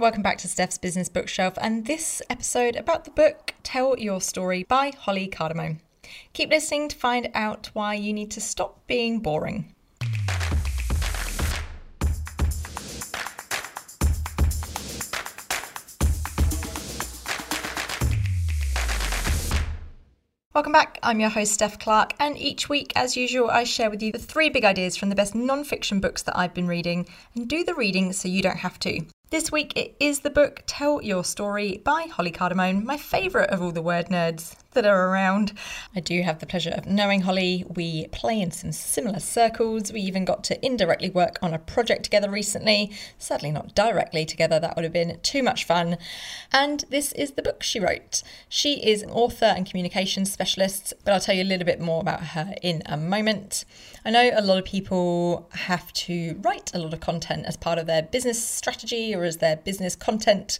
Welcome back to Steph's Business Bookshelf and this episode about the book Tell Your Story by Holly Cardamone. Keep listening to find out why you need to stop being boring. Welcome back. I'm your host, Steph Clark, and each week, as usual, I share with you the three big ideas from the best non fiction books that I've been reading and do the reading so you don't have to. This week it is the book Tell Your Story by Holly Cardamone, my favourite of all the word nerds that are around. I do have the pleasure of knowing Holly. We play in some similar circles. We even got to indirectly work on a project together recently. Sadly, not directly together, that would have been too much fun. And this is the book she wrote. She is an author and communications specialist, but I'll tell you a little bit more about her in a moment. I know a lot of people have to write a lot of content as part of their business strategy as their business content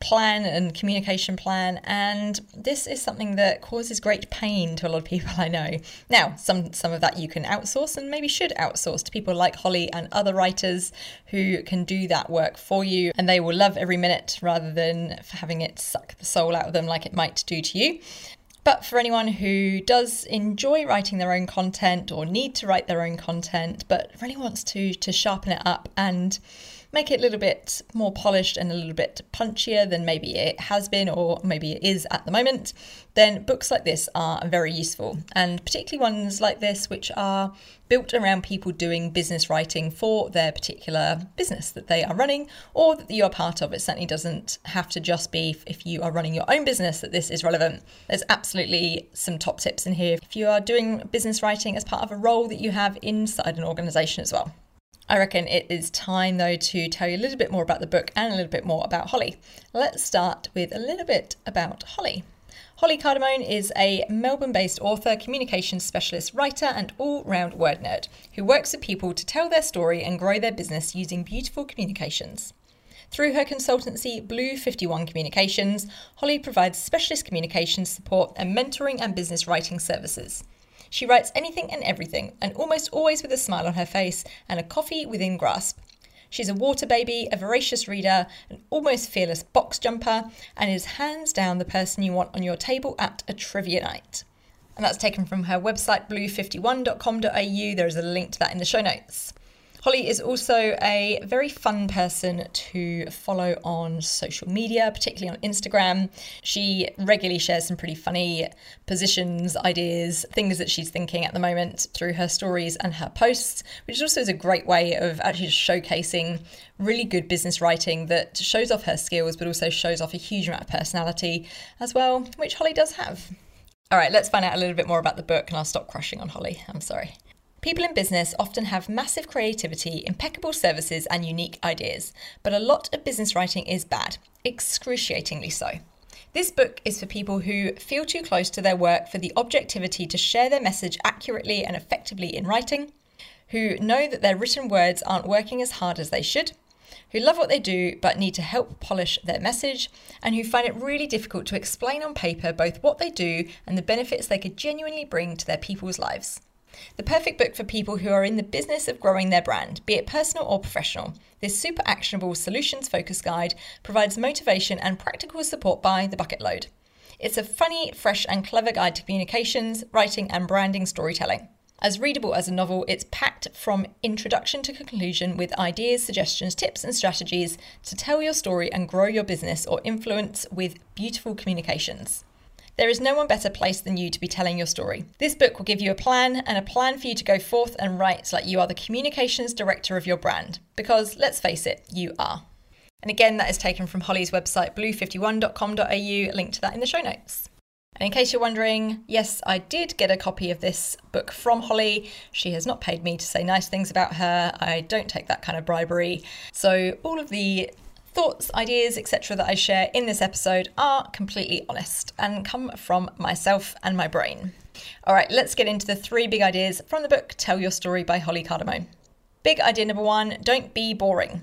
plan and communication plan and this is something that causes great pain to a lot of people I know. Now, some some of that you can outsource and maybe should outsource to people like Holly and other writers who can do that work for you and they will love every minute rather than having it suck the soul out of them like it might do to you. But for anyone who does enjoy writing their own content or need to write their own content, but really wants to to sharpen it up and make it a little bit more polished and a little bit punchier than maybe it has been or maybe it is at the moment, then books like this are very useful. And particularly ones like this, which are built around people doing business writing for their particular business that they are running or that you are part of. It certainly doesn't have to just be if you are running your own business that this is relevant. There's absolutely some top tips in here if you are doing business writing as part of a role that you have inside an organization as well. I reckon it is time, though, to tell you a little bit more about the book and a little bit more about Holly. Let's start with a little bit about Holly. Holly Cardamone is a Melbourne based author, communications specialist, writer, and all round word nerd who works with people to tell their story and grow their business using beautiful communications. Through her consultancy, Blue 51 Communications, Holly provides specialist communications support and mentoring and business writing services. She writes anything and everything, and almost always with a smile on her face and a coffee within grasp. She's a water baby, a voracious reader, an almost fearless box jumper, and is hands down the person you want on your table at a trivia night. And that's taken from her website blue51.com.au. There is a link to that in the show notes. Holly is also a very fun person to follow on social media, particularly on Instagram. She regularly shares some pretty funny positions, ideas, things that she's thinking at the moment through her stories and her posts, which also is a great way of actually showcasing really good business writing that shows off her skills but also shows off a huge amount of personality as well, which Holly does have. All right, let's find out a little bit more about the book and I'll stop crushing on Holly. I'm sorry. People in business often have massive creativity, impeccable services, and unique ideas, but a lot of business writing is bad, excruciatingly so. This book is for people who feel too close to their work for the objectivity to share their message accurately and effectively in writing, who know that their written words aren't working as hard as they should, who love what they do but need to help polish their message, and who find it really difficult to explain on paper both what they do and the benefits they could genuinely bring to their people's lives. The perfect book for people who are in the business of growing their brand, be it personal or professional. This super actionable solutions focused guide provides motivation and practical support by the bucket load. It's a funny, fresh, and clever guide to communications, writing, and branding storytelling. As readable as a novel, it's packed from introduction to conclusion with ideas, suggestions, tips, and strategies to tell your story and grow your business or influence with beautiful communications. There is no one better placed than you to be telling your story. This book will give you a plan and a plan for you to go forth and write like you are the communications director of your brand. Because let's face it, you are. And again, that is taken from Holly's website, blue51.com.au, link to that in the show notes. And in case you're wondering, yes, I did get a copy of this book from Holly. She has not paid me to say nice things about her. I don't take that kind of bribery. So all of the thoughts, ideas, etc., that I share in this episode are completely honest and come from myself and my brain. All right, let's get into the three big ideas from the book Tell Your Story by Holly Cardamone. Big idea number one don't be boring.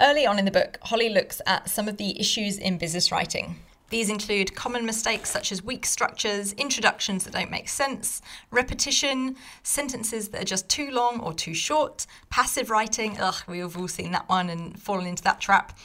Early on in the book, Holly looks at some of the issues in business writing. These include common mistakes such as weak structures, introductions that don't make sense, repetition, sentences that are just too long or too short, passive writing, ugh, we've all seen that one and fallen into that trap,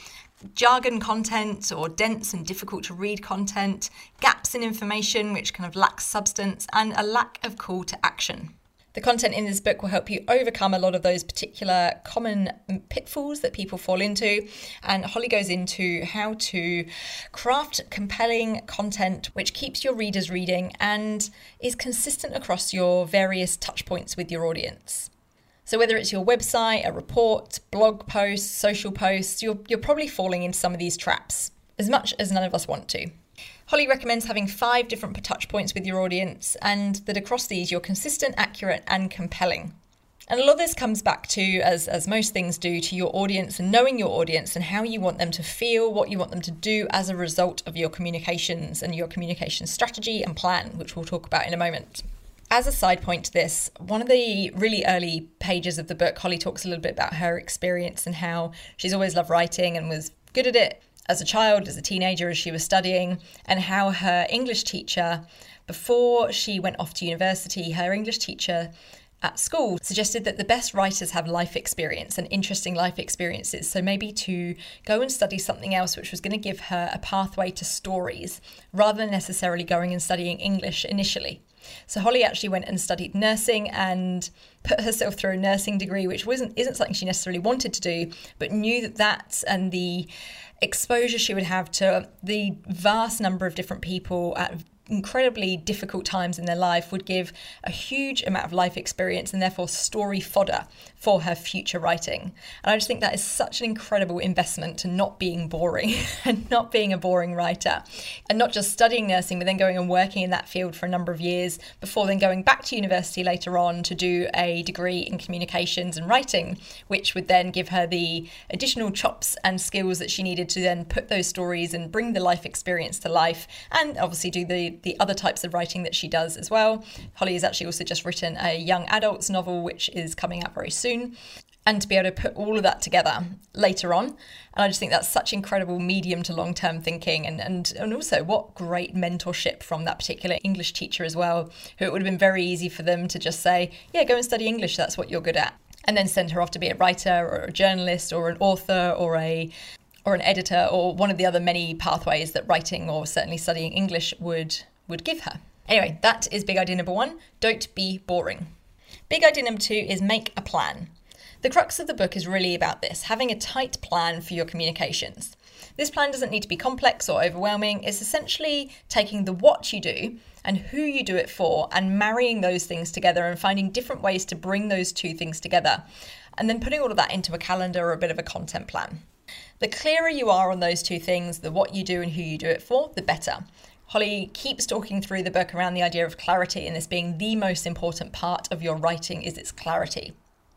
jargon content or dense and difficult to read content, gaps in information which kind of lacks substance, and a lack of call to action. The content in this book will help you overcome a lot of those particular common pitfalls that people fall into. And Holly goes into how to craft compelling content which keeps your readers reading and is consistent across your various touchpoints with your audience. So whether it's your website, a report, blog posts, social posts, you're, you're probably falling into some of these traps, as much as none of us want to. Holly recommends having five different touch points with your audience, and that across these you're consistent, accurate, and compelling. And a lot of this comes back to, as, as most things do, to your audience and knowing your audience and how you want them to feel, what you want them to do as a result of your communications and your communication strategy and plan, which we'll talk about in a moment. As a side point to this, one of the really early pages of the book, Holly talks a little bit about her experience and how she's always loved writing and was good at it as a child, as a teenager, as she was studying, and how her English teacher, before she went off to university, her English teacher at school suggested that the best writers have life experience and interesting life experiences. So maybe to go and study something else, which was going to give her a pathway to stories rather than necessarily going and studying English initially. So Holly actually went and studied nursing and put herself through a nursing degree, which wasn't isn't something she necessarily wanted to do, but knew that that and the exposure she would have to the vast number of different people at incredibly difficult times in their life would give a huge amount of life experience and therefore story fodder for her future writing. And I just think that is such an incredible investment to not being boring and not being a boring writer and not just studying nursing, but then going and working in that field for a number of years before then going back to university later on to do a degree in communications and writing, which would then give her the additional chops and skills that she needed to then put those stories and bring the life experience to life and obviously do the the other types of writing that she does as well. Holly has actually also just written a young adults novel, which is coming out very soon. And to be able to put all of that together later on. And I just think that's such incredible medium to long term thinking. And, and, and also, what great mentorship from that particular English teacher as well, who it would have been very easy for them to just say, yeah, go and study English, that's what you're good at and then send her off to be a writer or a journalist or an author or a or an editor or one of the other many pathways that writing or certainly studying English would would give her. Anyway, that is big idea number 1, don't be boring. Big idea number 2 is make a plan. The crux of the book is really about this, having a tight plan for your communications. This plan doesn't need to be complex or overwhelming. It's essentially taking the what you do and who you do it for and marrying those things together and finding different ways to bring those two things together. And then putting all of that into a calendar or a bit of a content plan. The clearer you are on those two things, the what you do and who you do it for, the better. Holly keeps talking through the book around the idea of clarity and this being the most important part of your writing is its clarity.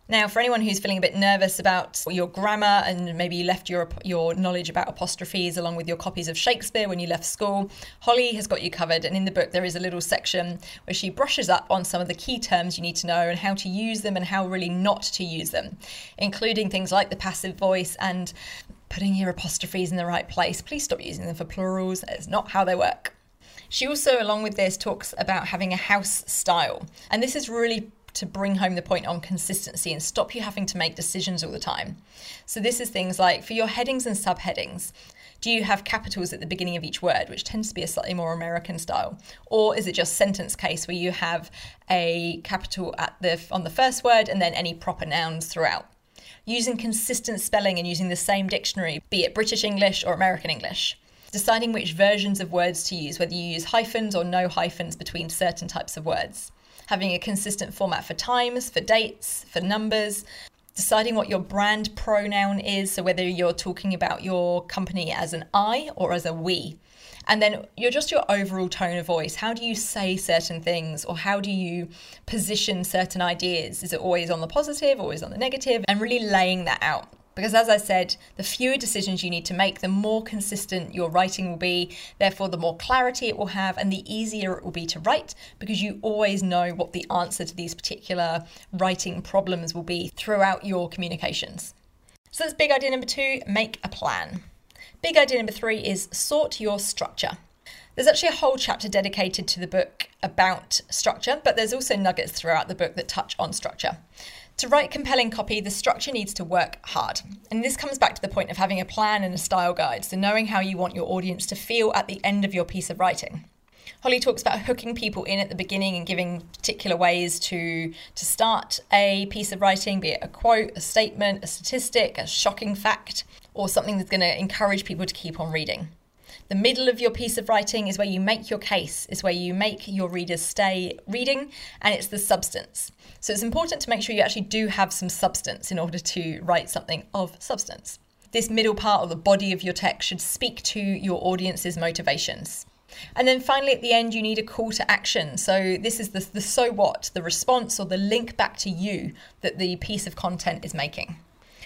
Now, for anyone who's feeling a bit nervous about your grammar and maybe you left your your knowledge about apostrophes along with your copies of Shakespeare when you left school, Holly has got you covered. And in the book, there is a little section where she brushes up on some of the key terms you need to know and how to use them and how really not to use them, including things like the passive voice and putting your apostrophes in the right place. Please stop using them for plurals. It's not how they work. She also, along with this, talks about having a house style. And this is really to bring home the point on consistency and stop you having to make decisions all the time. So, this is things like for your headings and subheadings. Do you have capitals at the beginning of each word, which tends to be a slightly more American style? Or is it just sentence case where you have a capital at the on the first word and then any proper nouns throughout? Using consistent spelling and using the same dictionary, be it British English or American English deciding which versions of words to use, whether you use hyphens or no hyphens between certain types of words, having a consistent format for times, for dates, for numbers, deciding what your brand pronoun is, so whether you're talking about your company as an I or as a we. And then you're just your overall tone of voice. How do you say certain things or how do you position certain ideas? Is it always on the positive, always on the negative? And really laying that out. Because as I said, the fewer decisions you need to make, the more consistent your writing will be. Therefore, the more clarity it will have and the easier it will be to write because you always know what the answer to these particular writing problems will be throughout your communications. So that's big idea number two make a plan. Big idea number three is sort your structure. There's actually a whole chapter dedicated to the book about structure, but there's also nuggets throughout the book that touch on structure. To write compelling copy, the structure needs to work hard. And this comes back to the point of having a plan and a style guide, so knowing how you want your audience to feel at the end of your piece of writing. Holly talks about hooking people in at the beginning and giving particular ways to to start a piece of writing, be it a quote, a statement, a statistic, a shocking fact, or something that's going to encourage people to keep on reading. The middle of your piece of writing is where you make your case, is where you make your readers stay reading, and it's the substance. So it's important to make sure you actually do have some substance in order to write something of substance. This middle part or the body of your text should speak to your audience's motivations. And then finally, at the end, you need a call to action. So, this is the, the so what, the response or the link back to you that the piece of content is making.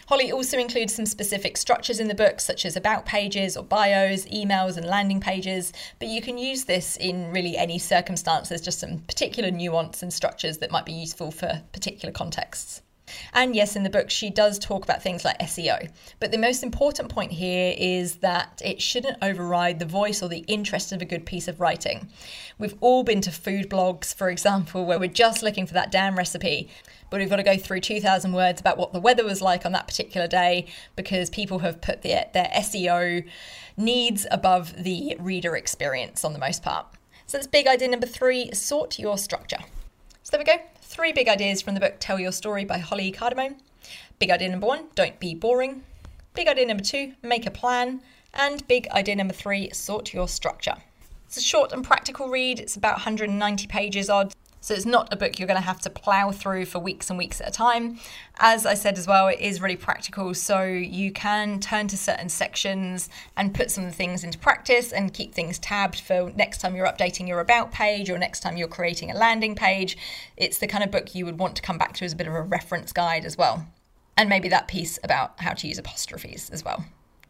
Holly also includes some specific structures in the book, such as about pages or bios, emails, and landing pages. But you can use this in really any circumstance. There's just some particular nuance and structures that might be useful for particular contexts. And yes, in the book, she does talk about things like SEO. But the most important point here is that it shouldn't override the voice or the interest of a good piece of writing. We've all been to food blogs, for example, where we're just looking for that damn recipe, but we've got to go through 2,000 words about what the weather was like on that particular day because people have put their, their SEO needs above the reader experience on the most part. So that's big idea number three sort your structure. So there we go. Three big ideas from the book Tell Your Story by Holly Cardamone. Big idea number one, don't be boring. Big idea number two, make a plan. And big idea number three, sort your structure. It's a short and practical read. It's about 190 pages odd. So it's not a book you're going to have to plow through for weeks and weeks at a time. As I said as well, it is really practical. So you can turn to certain sections and put some of the things into practice and keep things tabbed for next time you're updating your about page or next time you're creating a landing page. It's the kind of book you would want to come back to as a bit of a reference guide as well. And maybe that piece about how to use apostrophes as well.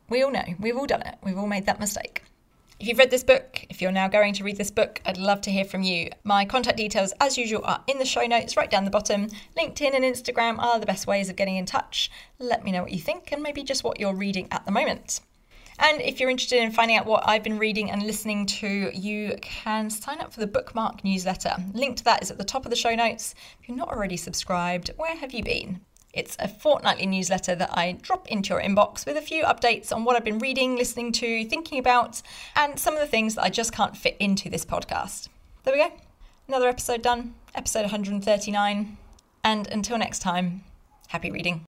We all know, we've all done it, we've all made that mistake. If you've read this book, if you're now going to read this book, I'd love to hear from you. My contact details, as usual, are in the show notes right down the bottom. LinkedIn and Instagram are the best ways of getting in touch. Let me know what you think and maybe just what you're reading at the moment. And if you're interested in finding out what I've been reading and listening to, you can sign up for the bookmark newsletter. Link to that is at the top of the show notes. If you're not already subscribed, where have you been? It's a fortnightly newsletter that I drop into your inbox with a few updates on what I've been reading, listening to, thinking about, and some of the things that I just can't fit into this podcast. There we go. Another episode done, episode 139. And until next time, happy reading.